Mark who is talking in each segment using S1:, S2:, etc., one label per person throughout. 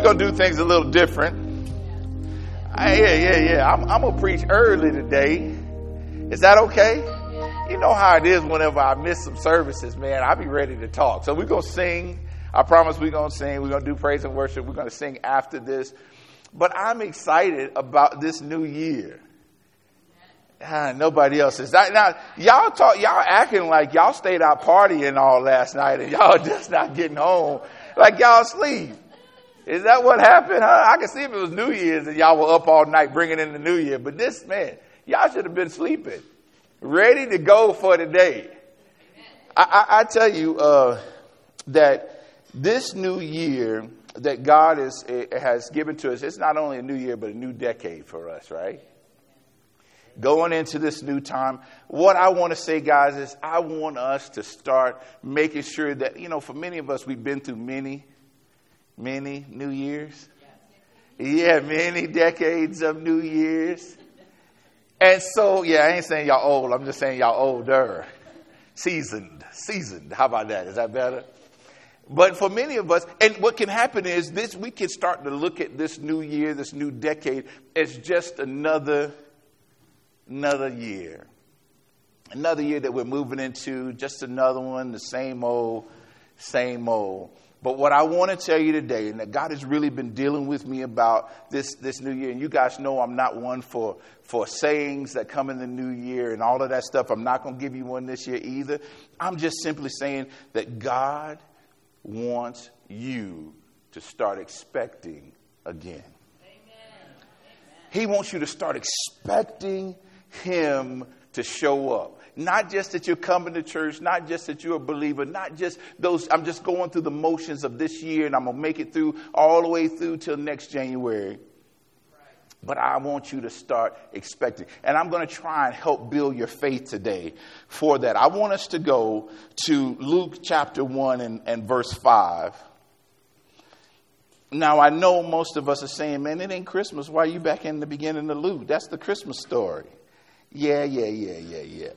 S1: we're going to do things a little different. I, yeah, yeah, yeah. I'm, I'm going to preach early today. Is that okay? You know how it is whenever I miss some services, man. I'll be ready to talk. So we're going to sing. I promise we're going to sing. We're going to do praise and worship. We're going to sing after this. But I'm excited about this new year. Ah, nobody else is. Now, y'all talk, y'all acting like y'all stayed out partying all last night and y'all just not getting home. Like y'all sleep. Is that what happened? Huh? I can see if it was New Year's and y'all were up all night bringing in the New Year. But this, man, y'all should have been sleeping, ready to go for the day. I, I, I tell you uh, that this new year that God is, has given to us, it's not only a new year, but a new decade for us, right? Going into this new time, what I want to say, guys, is I want us to start making sure that, you know, for many of us, we've been through many, many New Years. Yeah, many decades of New Years. And so, yeah, I ain't saying y'all old, I'm just saying y'all older. Seasoned, seasoned. How about that? Is that better? But for many of us, and what can happen is this we can start to look at this new year, this new decade, as just another, another year. Another year that we're moving into, just another one, the same old, same old. But what I want to tell you today, and that God has really been dealing with me about this, this new year, and you guys know I'm not one for, for sayings that come in the new year and all of that stuff. I'm not going to give you one this year either. I'm just simply saying that God wants you to start expecting again. Amen. He wants you to start expecting Him to show up. Not just that you're coming to church, not just that you're a believer, not just those, I'm just going through the motions of this year and I'm going to make it through all the way through till next January. But I want you to start expecting. And I'm going to try and help build your faith today for that. I want us to go to Luke chapter 1 and, and verse 5. Now, I know most of us are saying, man, it ain't Christmas. Why are you back in the beginning of Luke? That's the Christmas story. Yeah, yeah, yeah, yeah, yeah.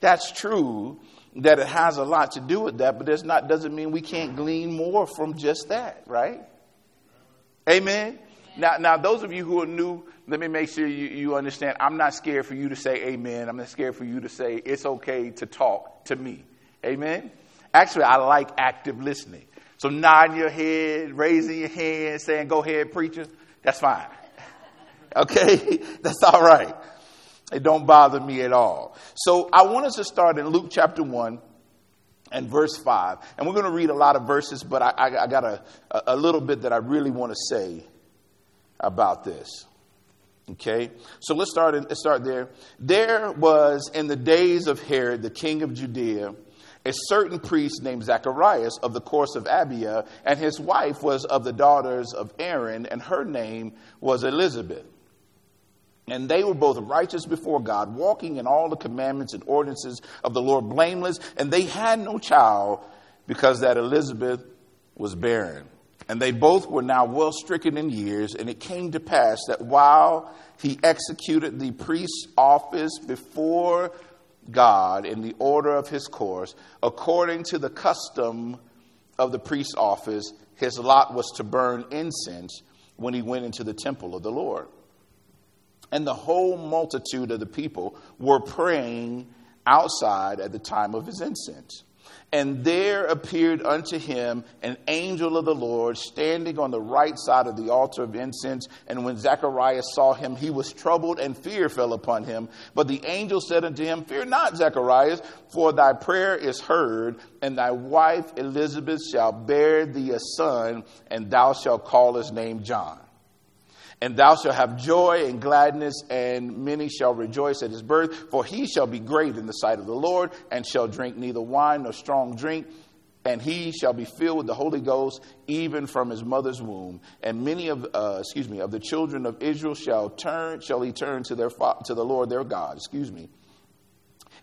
S1: That's true that it has a lot to do with that, but there's not, doesn't mean we can't glean more from just that, right? Amen? Now, now, those of you who are new, let me make sure you, you understand. I'm not scared for you to say amen. I'm not scared for you to say it's okay to talk to me. Amen? Actually, I like active listening. So nodding your head, raising your hand, saying, go ahead, preacher, that's fine. Okay? That's all right. It don't bother me at all. So I want us to start in Luke chapter 1 and verse 5. And we're going to read a lot of verses, but I, I, I got a, a little bit that I really want to say about this. Okay, so let's start, in, let's start there. There was in the days of Herod, the king of Judea, a certain priest named Zacharias of the course of Abia, and his wife was of the daughters of Aaron, and her name was Elizabeth. And they were both righteous before God, walking in all the commandments and ordinances of the Lord blameless, and they had no child because that Elizabeth was barren. And they both were now well stricken in years, and it came to pass that while he executed the priest's office before God in the order of his course, according to the custom of the priest's office, his lot was to burn incense when he went into the temple of the Lord. And the whole multitude of the people were praying outside at the time of his incense. And there appeared unto him an angel of the Lord standing on the right side of the altar of incense. And when Zacharias saw him, he was troubled, and fear fell upon him. But the angel said unto him, Fear not, Zacharias, for thy prayer is heard, and thy wife Elizabeth shall bear thee a son, and thou shalt call his name John. And thou shalt have joy and gladness, and many shall rejoice at his birth, for he shall be great in the sight of the Lord, and shall drink neither wine nor strong drink. And he shall be filled with the Holy Ghost, even from his mother's womb. And many of, uh, excuse me, of the children of Israel shall turn, shall he turn to their to the Lord their God. Excuse me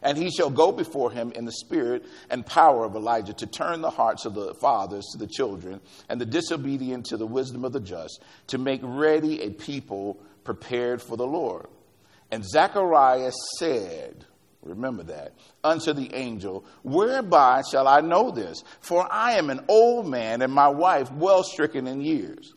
S1: and he shall go before him in the spirit and power of Elijah to turn the hearts of the fathers to the children and the disobedient to the wisdom of the just, to make ready a people prepared for the Lord. And Zacharias said, Remember that. Unto the angel, Whereby shall I know this? For I am an old man, and my wife well stricken in years.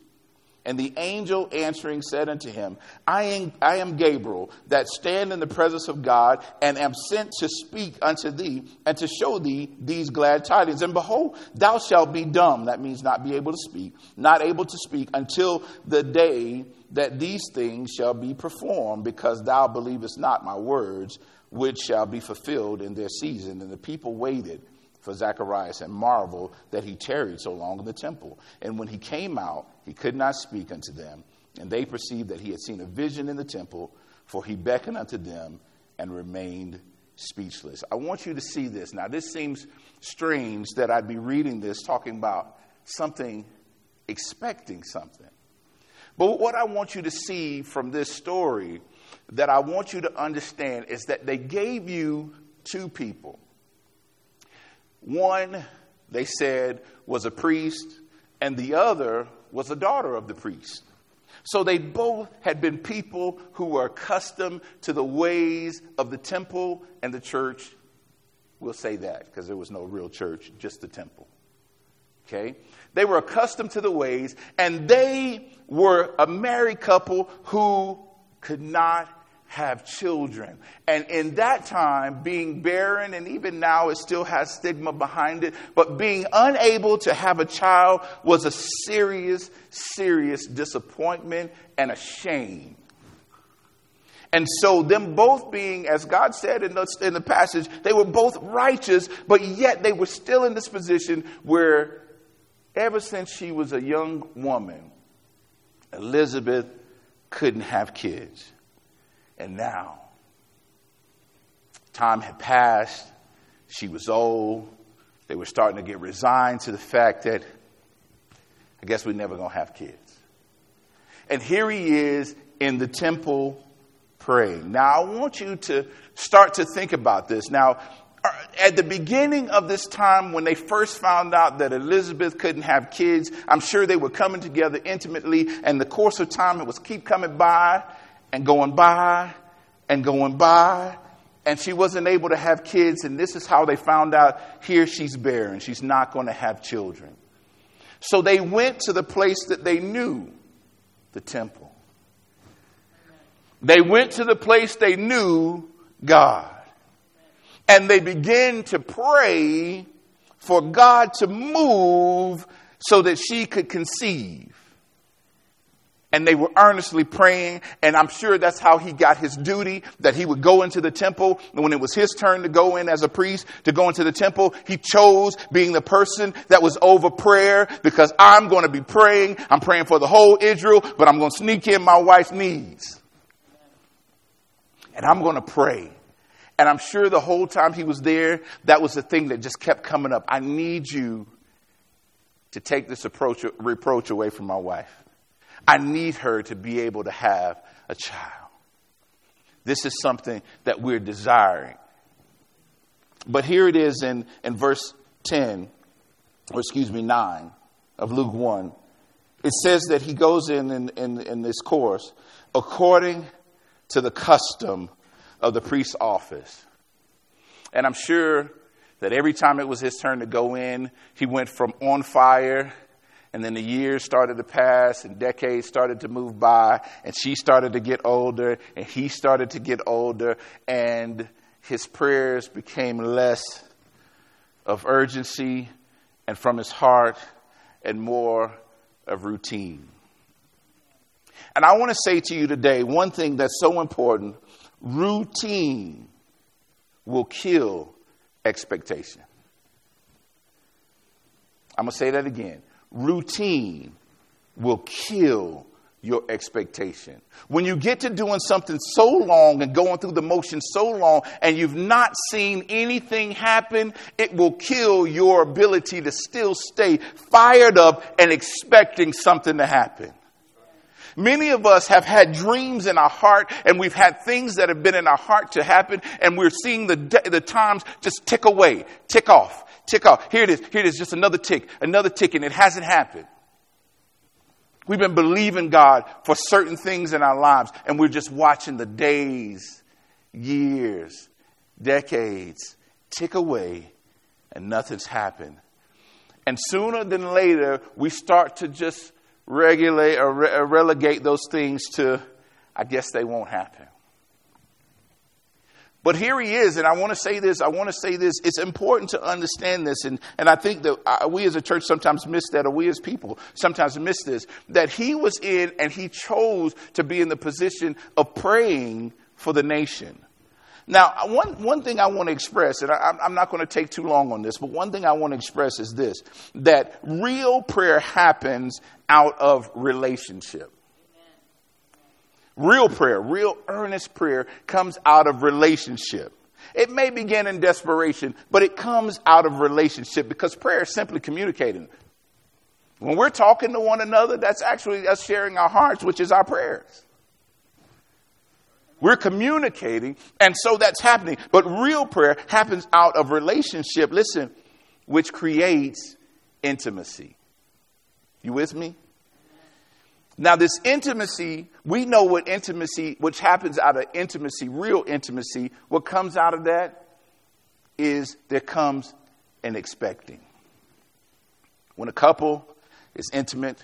S1: And the angel answering said unto him, I am, I am Gabriel, that stand in the presence of God, and am sent to speak unto thee, and to show thee these glad tidings. And behold, thou shalt be dumb. That means not be able to speak, not able to speak until the day that these things shall be performed, because thou believest not my words, which shall be fulfilled in their season. And the people waited for Zacharias and marveled that he tarried so long in the temple. And when he came out, he could not speak unto them. And they perceived that he had seen a vision in the temple, for he beckoned unto them and remained speechless. I want you to see this. Now, this seems strange that I'd be reading this talking about something, expecting something. But what I want you to see from this story, that I want you to understand, is that they gave you two people one, they said, was a priest, and the other was a daughter of the priest. So they both had been people who were accustomed to the ways of the temple and the church. We'll say that because there was no real church, just the temple. Okay? They were accustomed to the ways, and they were a married couple who could not have children. And in that time, being barren, and even now it still has stigma behind it, but being unable to have a child was a serious, serious disappointment and a shame. And so, them both being, as God said in the, in the passage, they were both righteous, but yet they were still in this position where, ever since she was a young woman, Elizabeth couldn't have kids. And now, time had passed. She was old. They were starting to get resigned to the fact that I guess we're never going to have kids. And here he is in the temple praying. Now, I want you to start to think about this. Now, uh, at the beginning of this time, when they first found out that Elizabeth couldn't have kids, I'm sure they were coming together intimately, and the course of time it was keep coming by, and going by and going by, and she wasn't able to have kids. And this is how they found out here she's barren, she's not going to have children. So they went to the place that they knew the temple. They went to the place they knew God. And they began to pray for God to move so that she could conceive and they were earnestly praying. And I'm sure that's how he got his duty that he would go into the temple. And when it was his turn to go in as a priest to go into the temple, he chose being the person that was over prayer because I'm going to be praying. I'm praying for the whole Israel, but I'm going to sneak in my wife's needs. And I'm going to pray. And I'm sure the whole time he was there, that was the thing that just kept coming up. I need you to take this approach, reproach away from my wife. I need her to be able to have a child. This is something that we're desiring. But here it is in, in verse 10, or excuse me, 9 of Luke 1. It says that he goes in, in, in, in this course according to the custom of the priest's office. And I'm sure that every time it was his turn to go in, he went from on fire and then the years started to pass and decades started to move by and she started to get older and he started to get older and his prayers became less of urgency and from his heart and more of routine. And I want to say to you today one thing that's so important routine will kill expectation. I'm going to say that again routine will kill your expectation. When you get to doing something so long and going through the motion so long and you've not seen anything happen, it will kill your ability to still stay fired up and expecting something to happen. Many of us have had dreams in our heart and we've had things that have been in our heart to happen and we're seeing the, the times just tick away, tick off tick off. Here it is. Here it is. Just another tick, another tick, and it hasn't happened. We've been believing God for certain things in our lives, and we're just watching the days, years, decades tick away, and nothing's happened. And sooner than later, we start to just regulate or, re- or relegate those things to, I guess they won't happen. But here he is, and I want to say this. I want to say this. It's important to understand this, and, and I think that uh, we as a church sometimes miss that, or we as people sometimes miss this. That he was in, and he chose to be in the position of praying for the nation. Now, one, one thing I want to express, and I, I'm not going to take too long on this, but one thing I want to express is this that real prayer happens out of relationship. Real prayer, real earnest prayer comes out of relationship. It may begin in desperation, but it comes out of relationship because prayer is simply communicating. When we're talking to one another, that's actually us sharing our hearts, which is our prayers. We're communicating, and so that's happening. But real prayer happens out of relationship, listen, which creates intimacy. You with me? Now, this intimacy, we know what intimacy, which happens out of intimacy, real intimacy, what comes out of that is there comes an expecting. When a couple is intimate,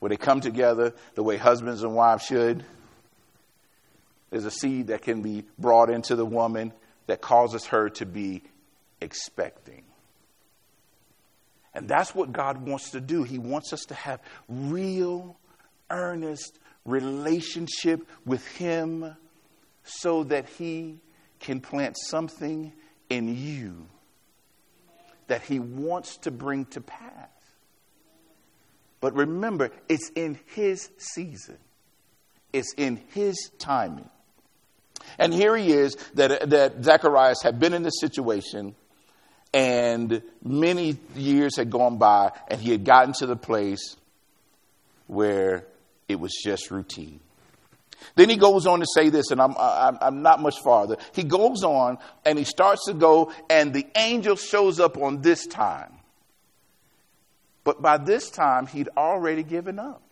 S1: when they come together the way husbands and wives should, there's a seed that can be brought into the woman that causes her to be expecting. And that's what God wants to do. He wants us to have real earnest relationship with Him so that He can plant something in you that He wants to bring to pass. But remember, it's in His season, it's in His timing. And here he is that, that Zacharias had been in this situation, and many years had gone by, and he had gotten to the place where it was just routine. Then he goes on to say this, and I'm, I'm, I'm, not much farther. He goes on and he starts to go, and the angel shows up on this time. But by this time, he'd already given up.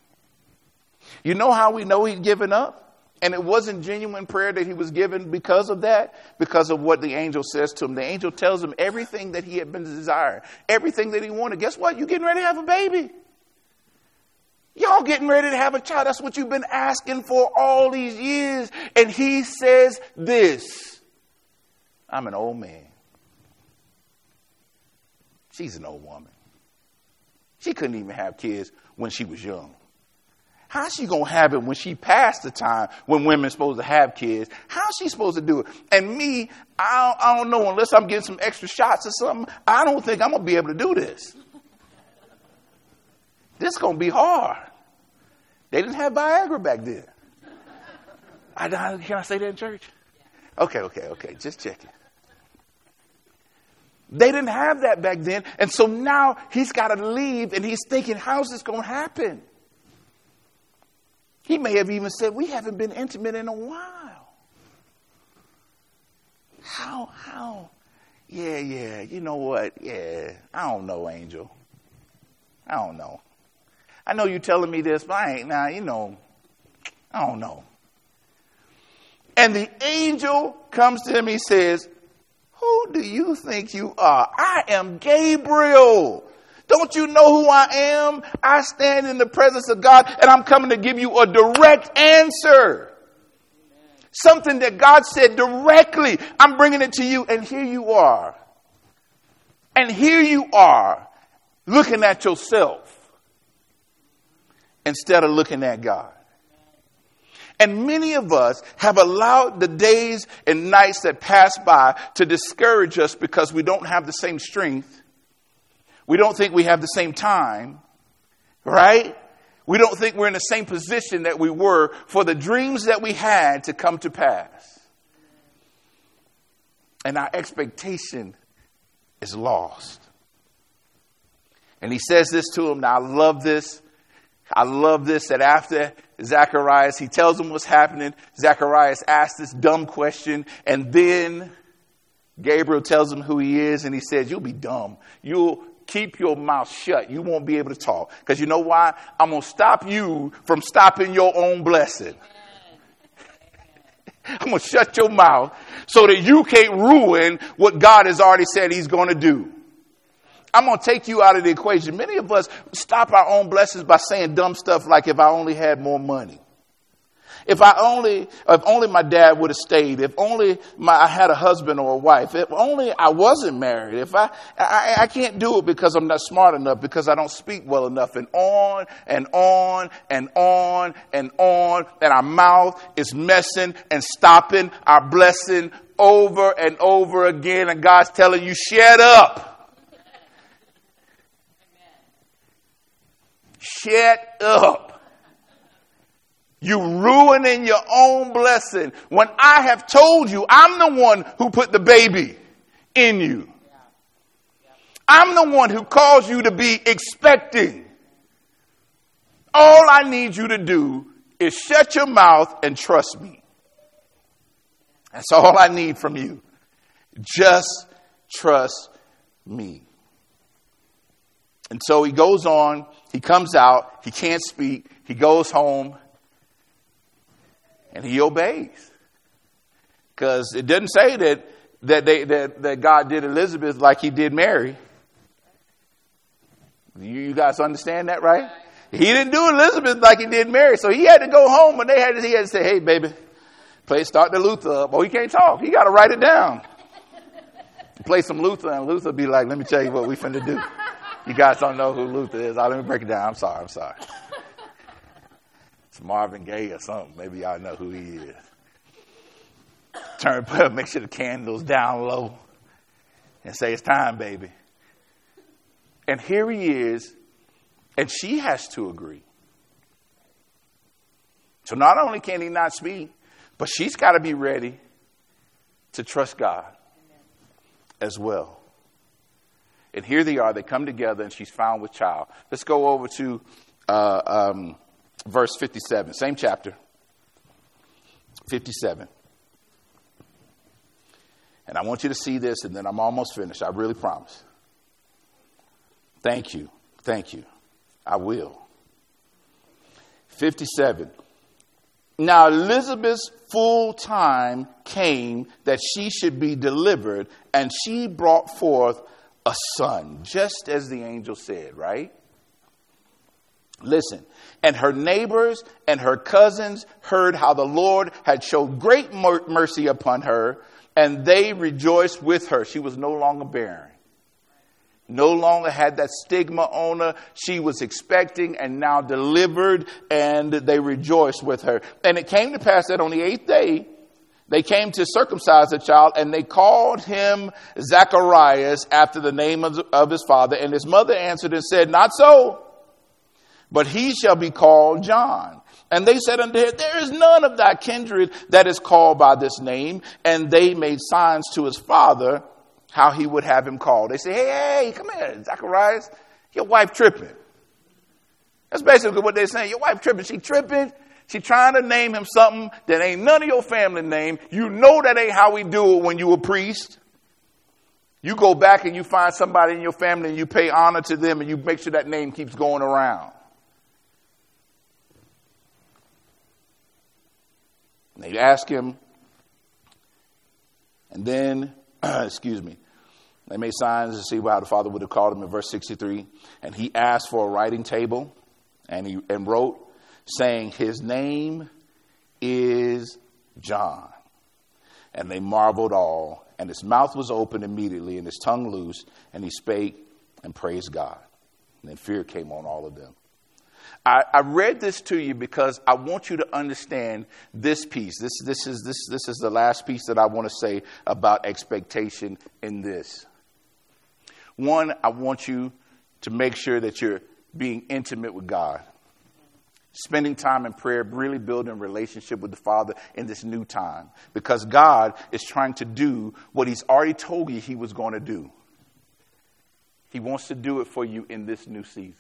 S1: You know how we know he'd given up? And it wasn't genuine prayer that he was given because of that, because of what the angel says to him. The angel tells him everything that he had been desiring, everything that he wanted. Guess what? You're getting ready to have a baby. Y'all getting ready to have a child. That's what you've been asking for all these years. And he says this I'm an old man. She's an old woman. She couldn't even have kids when she was young. How's she gonna have it when she passed the time when women's supposed to have kids? How's she supposed to do it? And me, I don't, I don't know unless I'm getting some extra shots or something. I don't think I'm gonna be able to do this. This is going to be hard. They didn't have Viagra back then. I, can I say that in church? Okay, okay, okay. Just checking. They didn't have that back then. And so now he's got to leave and he's thinking, how's this going to happen? He may have even said, We haven't been intimate in a while. How, how? Yeah, yeah, you know what? Yeah, I don't know, Angel. I don't know. I know you're telling me this, but I ain't now, you know, I don't know. And the angel comes to him, he says, Who do you think you are? I am Gabriel. Don't you know who I am? I stand in the presence of God and I'm coming to give you a direct answer. Something that God said directly. I'm bringing it to you and here you are. And here you are looking at yourself instead of looking at God. And many of us have allowed the days and nights that pass by to discourage us because we don't have the same strength. We don't think we have the same time, right? We don't think we're in the same position that we were for the dreams that we had to come to pass. And our expectation is lost. And he says this to him. Now, I love this I love this that after Zacharias, he tells him what's happening. Zacharias asks this dumb question, and then Gabriel tells him who he is, and he says, You'll be dumb. You'll keep your mouth shut. You won't be able to talk. Because you know why? I'm going to stop you from stopping your own blessing. I'm going to shut your mouth so that you can't ruin what God has already said he's going to do. I'm going to take you out of the equation. Many of us stop our own blessings by saying dumb stuff like, if I only had more money. If I only, if only my dad would have stayed. If only my, I had a husband or a wife. If only I wasn't married. If I, I, I can't do it because I'm not smart enough, because I don't speak well enough, and on and on and on and on, and our mouth is messing and stopping our blessing over and over again, and God's telling you, shut up. Shut up. You ruining your own blessing when I have told you I'm the one who put the baby in you. I'm the one who calls you to be expecting. All I need you to do is shut your mouth and trust me. That's all I need from you. Just trust me. And so he goes on, he comes out, he can't speak, he goes home, and he obeys. Because it doesn't say that, that, they, that, that God did Elizabeth like he did Mary. You, you guys understand that, right? He didn't do Elizabeth like he did Mary, so he had to go home and they had to, he had to say, hey, baby, play start the Luther up. Oh, he can't talk. He got to write it down. play some Luther, and Luther be like, let me tell you what we finna do. You guys don't know who Luther is. I'll let me break it down. I'm sorry. I'm sorry. It's Marvin Gaye or something. Maybe y'all know who he is. Turn, put, make sure the candle's down low and say, It's time, baby. And here he is, and she has to agree. So not only can he not speak, but she's got to be ready to trust God as well. And here they are, they come together, and she's found with child. Let's go over to uh, um, verse 57, same chapter, 57. And I want you to see this, and then I'm almost finished. I really promise. Thank you. Thank you. I will. 57. Now Elizabeth's full time came that she should be delivered, and she brought forth a son, just as the angel said, right? Listen, and her neighbors and her cousins heard how the Lord had showed great mercy upon her, and they rejoiced with her. She was no longer barren. No longer had that stigma on her. She was expecting and now delivered, and they rejoiced with her. And it came to pass that on the eighth day, they came to circumcise the child, and they called him Zacharias after the name of, of his father. And his mother answered and said, Not so but he shall be called John. And they said unto him, There is none of thy kindred that is called by this name. And they made signs to his father how he would have him called. They say, Hey, hey, come here, Zacharias, your wife tripping. That's basically what they're saying. Your wife tripping. She tripping. She trying to name him something that ain't none of your family name. You know that ain't how we do it when you a priest. You go back and you find somebody in your family and you pay honor to them and you make sure that name keeps going around. They ask him, and then, excuse me, they made signs to see how the father would have called him in verse 63. And he asked for a writing table and he and wrote, saying, His name is John. And they marveled all, and his mouth was opened immediately, and his tongue loose, and he spake and praised God. And then fear came on all of them. I, I, read this to you because I want you to understand this piece. This, this, is, this, this is the last piece that I want to say about expectation in this. One, I want you to make sure that you're being intimate with God. Spending time in prayer, really building a relationship with the Father in this new time. Because God is trying to do what He's already told you He was going to do. He wants to do it for you in this new season.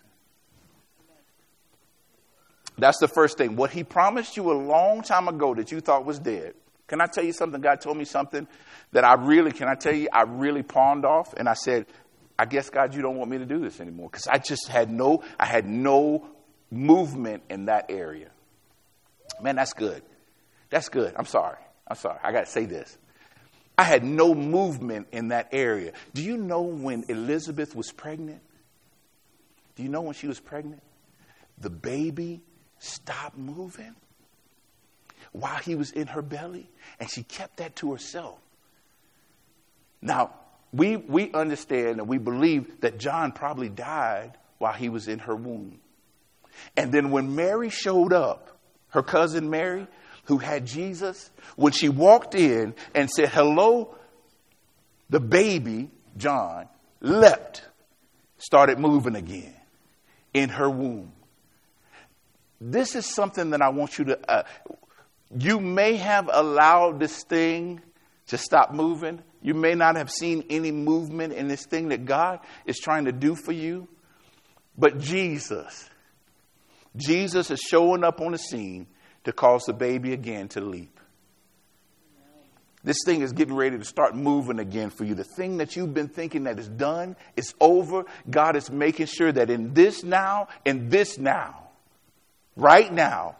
S1: That's the first thing. What he promised you a long time ago that you thought was dead. Can I tell you something? God told me something that I really, can I tell you, I really pawned off. And I said, I guess, God, you don't want me to do this anymore. Because I just had no, I had no movement in that area. Man, that's good. That's good. I'm sorry. I'm sorry. I got to say this. I had no movement in that area. Do you know when Elizabeth was pregnant? Do you know when she was pregnant? The baby stopped moving while he was in her belly, and she kept that to herself. Now, we, we understand and we believe that John probably died while he was in her womb. And then when Mary showed up, her cousin Mary, who had Jesus, when she walked in and said, Hello, the baby, John, leapt, started moving again in her womb. This is something that I want you to, uh, you may have allowed this thing to stop moving. You may not have seen any movement in this thing that God is trying to do for you. But Jesus, Jesus is showing up on the scene to cause the baby again to leap. This thing is getting ready to start moving again for you. The thing that you've been thinking that is done is over. God is making sure that in this now, in this now, right now,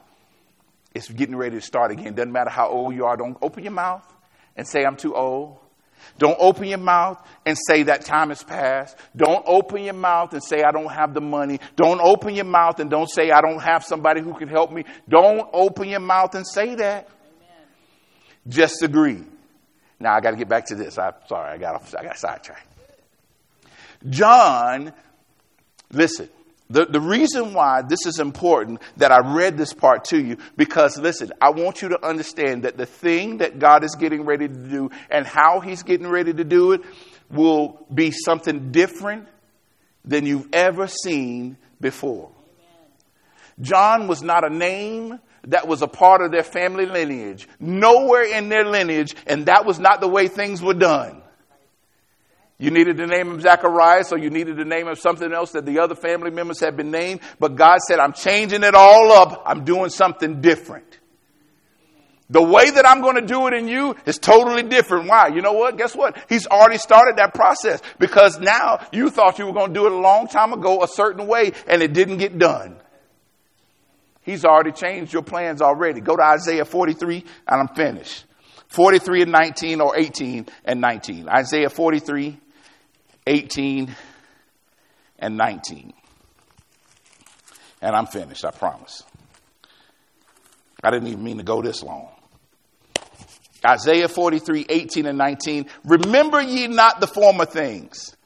S1: it's getting ready to start again. Doesn't matter how old you are. Don't open your mouth and say, I'm too old. Don't open your mouth and say that time has passed. Don't open your mouth and say I don't have the money. Don't open your mouth and don't say I don't have somebody who can help me. Don't open your mouth and say that. Amen. Just agree. Now I got to get back to this. I'm sorry, I got I got sidetracked. John, listen. The, the reason why this is important that I read this part to you, because listen, I want you to understand that the thing that God is getting ready to do and how He's getting ready to do it will be something different than you've ever seen before. John was not a name that was a part of their family lineage, nowhere in their lineage, and that was not the way things were done. You needed the name of Zacharias or you needed the name of something else that the other family members had been named. But God said, I'm changing it all up. I'm doing something different. The way that I'm going to do it in you is totally different. Why? You know what? Guess what? He's already started that process because now you thought you were going to do it a long time ago a certain way and it didn't get done. He's already changed your plans already. Go to Isaiah 43 and I'm finished. 43 and 19 or 18 and 19. Isaiah 43 18, and 19. And I'm finished, I promise. I didn't even mean to go this long. Isaiah 43, 18 and 19. Remember ye not the former things,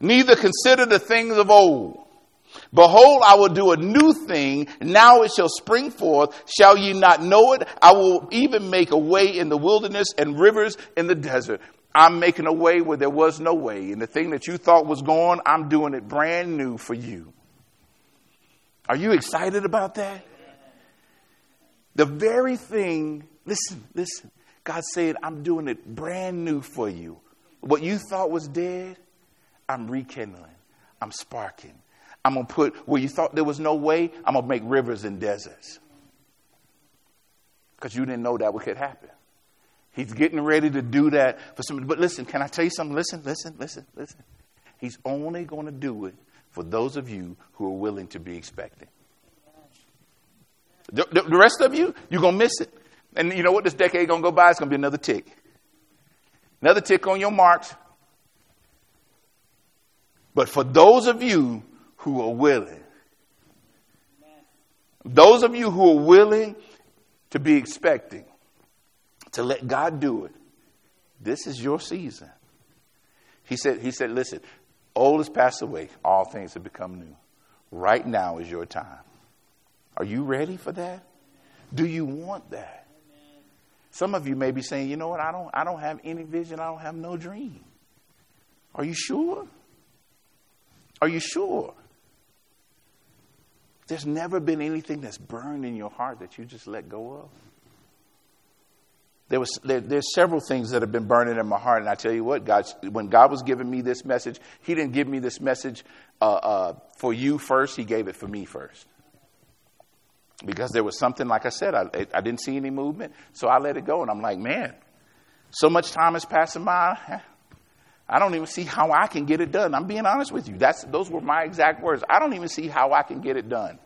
S1: neither consider the things of old. Behold, I will do a new thing. Now it shall spring forth. Shall ye not know it? I will even make a way in the wilderness and rivers in the desert. I'm making a way where there was no way. And the thing that you thought was gone, I'm doing it brand new for you. Are you excited about that? The very thing, listen, listen. God said, I'm doing it brand new for you. What you thought was dead, I'm rekindling. I'm sparking. I'm going to put where you thought there was no way, I'm going to make rivers and deserts. Because you didn't know that could happen. He's getting ready to do that for somebody. But listen, can I tell you something? Listen, listen, listen, listen. He's only going to do it for those of you who are willing to be expecting. The, the, the rest of you, you're going to miss it. And you know what? This decade going to go by. It's going to be another tick. Another tick on your marks. But for those of you who are willing, those of you who are willing to be expecting, to let God do it. This is your season. He said, he said, listen, old has passed away, all things have become new. Right now is your time. Are you ready for that? Do you want that? Some of you may be saying, you know what, I don't I don't have any vision, I don't have no dream. Are you sure? Are you sure? There's never been anything that's burned in your heart that you just let go of. There was there, there's several things that have been burning in my heart, and I tell you what, God, when God was giving me this message, He didn't give me this message uh, uh, for you first. He gave it for me first, because there was something like I said, I, I didn't see any movement, so I let it go, and I'm like, man, so much time is passing by. I don't even see how I can get it done. I'm being honest with you. That's those were my exact words. I don't even see how I can get it done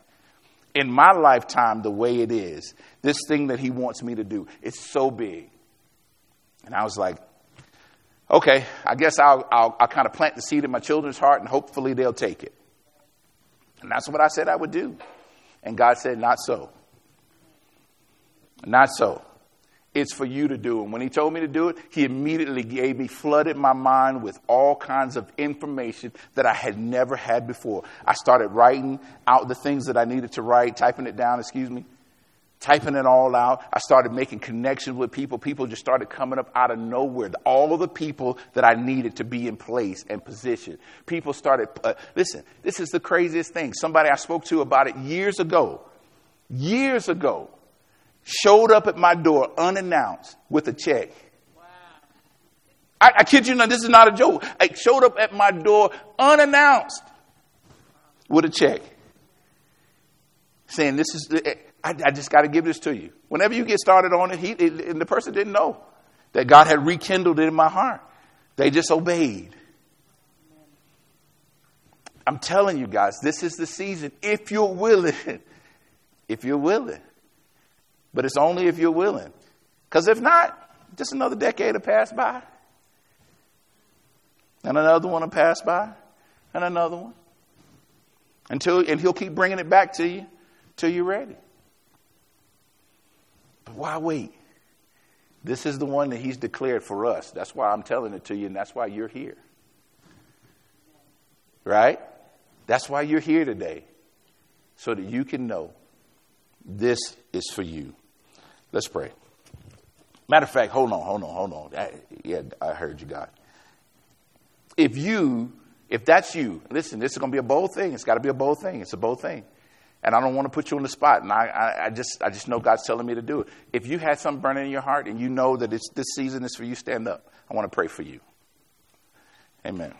S1: in my lifetime the way it is, this thing that he wants me to do, it's so big. And I was like, okay, I guess I'll, I'll, I'll kind of plant the seed in my children's heart and hopefully they'll take it. And that's what I said I would do. And God said, not so. Not so. It's for you to do. And when he told me to do it, he immediately gave me, flooded my mind with all kinds of information that I had never had before. I started writing out the things that I needed to write, typing it down, excuse me, typing it all out. I started making connections with people. People just started coming up out of nowhere. All of the people that I needed to be in place and position. People started, uh, listen, this is the craziest thing. Somebody I spoke to about it years ago, years ago, showed up at my door unannounced with a check. Wow. I, I kid you not, this is not a joke. I showed up at my door unannounced with a check. Saying, This is, eh, I, I just got to give this to you. Whenever you get started on it, he, it, and the person didn't know that God had rekindled it in my heart. They just obeyed. I'm telling you guys, this is the season if you're willing. if you're willing. But it's only if you're willing. Because if not, just another decade will pass by. And another one will pass by. And another one. Until, and he'll keep bringing it back to you till you're ready. But why wait? This is the one that he's declared for us. That's why I'm telling it to you, and that's why you're here. Right? That's why you're here today. So that you can know this is for you. Let's pray. Matter of fact, hold on, hold on, hold on. I, yeah, I heard you, God. If you, if that's you, listen, this is going to be a bold thing. It's got to be a bold thing. It's a bold thing. And I don't want to put you on the spot. And I, I, I, just, I just know God's telling me to do it. If you had something burning in your heart and you know that it's, this season is for you, stand up. I want to pray for you. Amen.